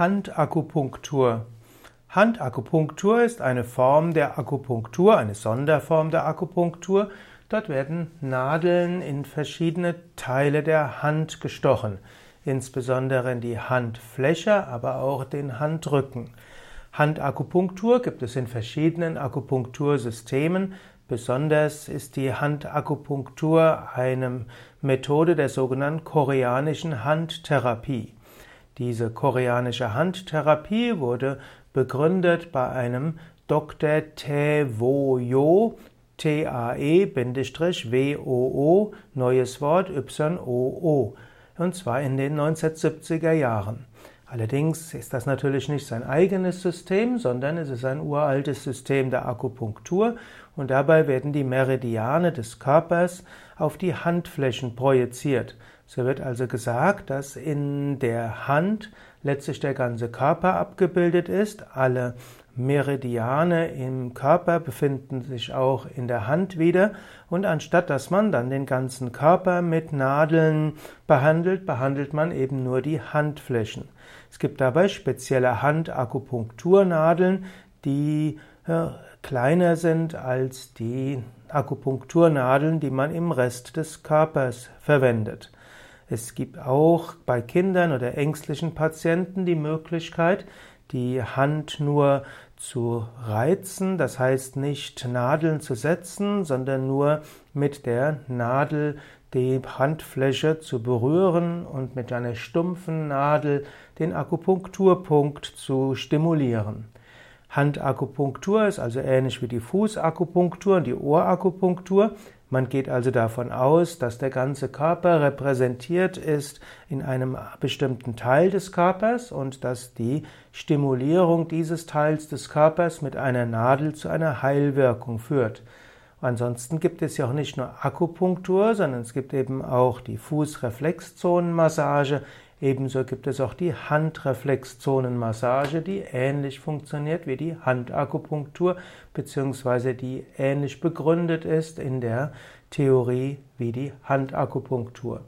Handakupunktur. Handakupunktur ist eine Form der Akupunktur, eine Sonderform der Akupunktur. Dort werden Nadeln in verschiedene Teile der Hand gestochen, insbesondere in die Handfläche, aber auch den Handrücken. Handakupunktur gibt es in verschiedenen Akupunktursystemen. Besonders ist die Handakupunktur eine Methode der sogenannten koreanischen Handtherapie. Diese koreanische Handtherapie wurde begründet bei einem Dr. Tae Wo Yo, T-A-E-W-O-O, neues Wort Y-O-O, und zwar in den 1970er Jahren. Allerdings ist das natürlich nicht sein eigenes System, sondern es ist ein uraltes System der Akupunktur und dabei werden die Meridiane des Körpers auf die Handflächen projiziert. So wird also gesagt, dass in der Hand letztlich der ganze Körper abgebildet ist. Alle Meridiane im Körper befinden sich auch in der Hand wieder. Und anstatt dass man dann den ganzen Körper mit Nadeln behandelt, behandelt man eben nur die Handflächen. Es gibt dabei spezielle Handakupunkturnadeln, die ja, kleiner sind als die Akupunkturnadeln, die man im Rest des Körpers verwendet. Es gibt auch bei Kindern oder ängstlichen Patienten die Möglichkeit, die Hand nur zu reizen, das heißt nicht Nadeln zu setzen, sondern nur mit der Nadel die Handfläche zu berühren und mit einer stumpfen Nadel den Akupunkturpunkt zu stimulieren. Handakupunktur ist also ähnlich wie die Fußakupunktur und die Ohrakupunktur. Man geht also davon aus, dass der ganze Körper repräsentiert ist in einem bestimmten Teil des Körpers und dass die Stimulierung dieses Teils des Körpers mit einer Nadel zu einer Heilwirkung führt. Ansonsten gibt es ja auch nicht nur Akupunktur, sondern es gibt eben auch die Fußreflexzonenmassage, Ebenso gibt es auch die Handreflexzonenmassage, die ähnlich funktioniert wie die Handakupunktur, beziehungsweise die ähnlich begründet ist in der Theorie wie die Handakupunktur.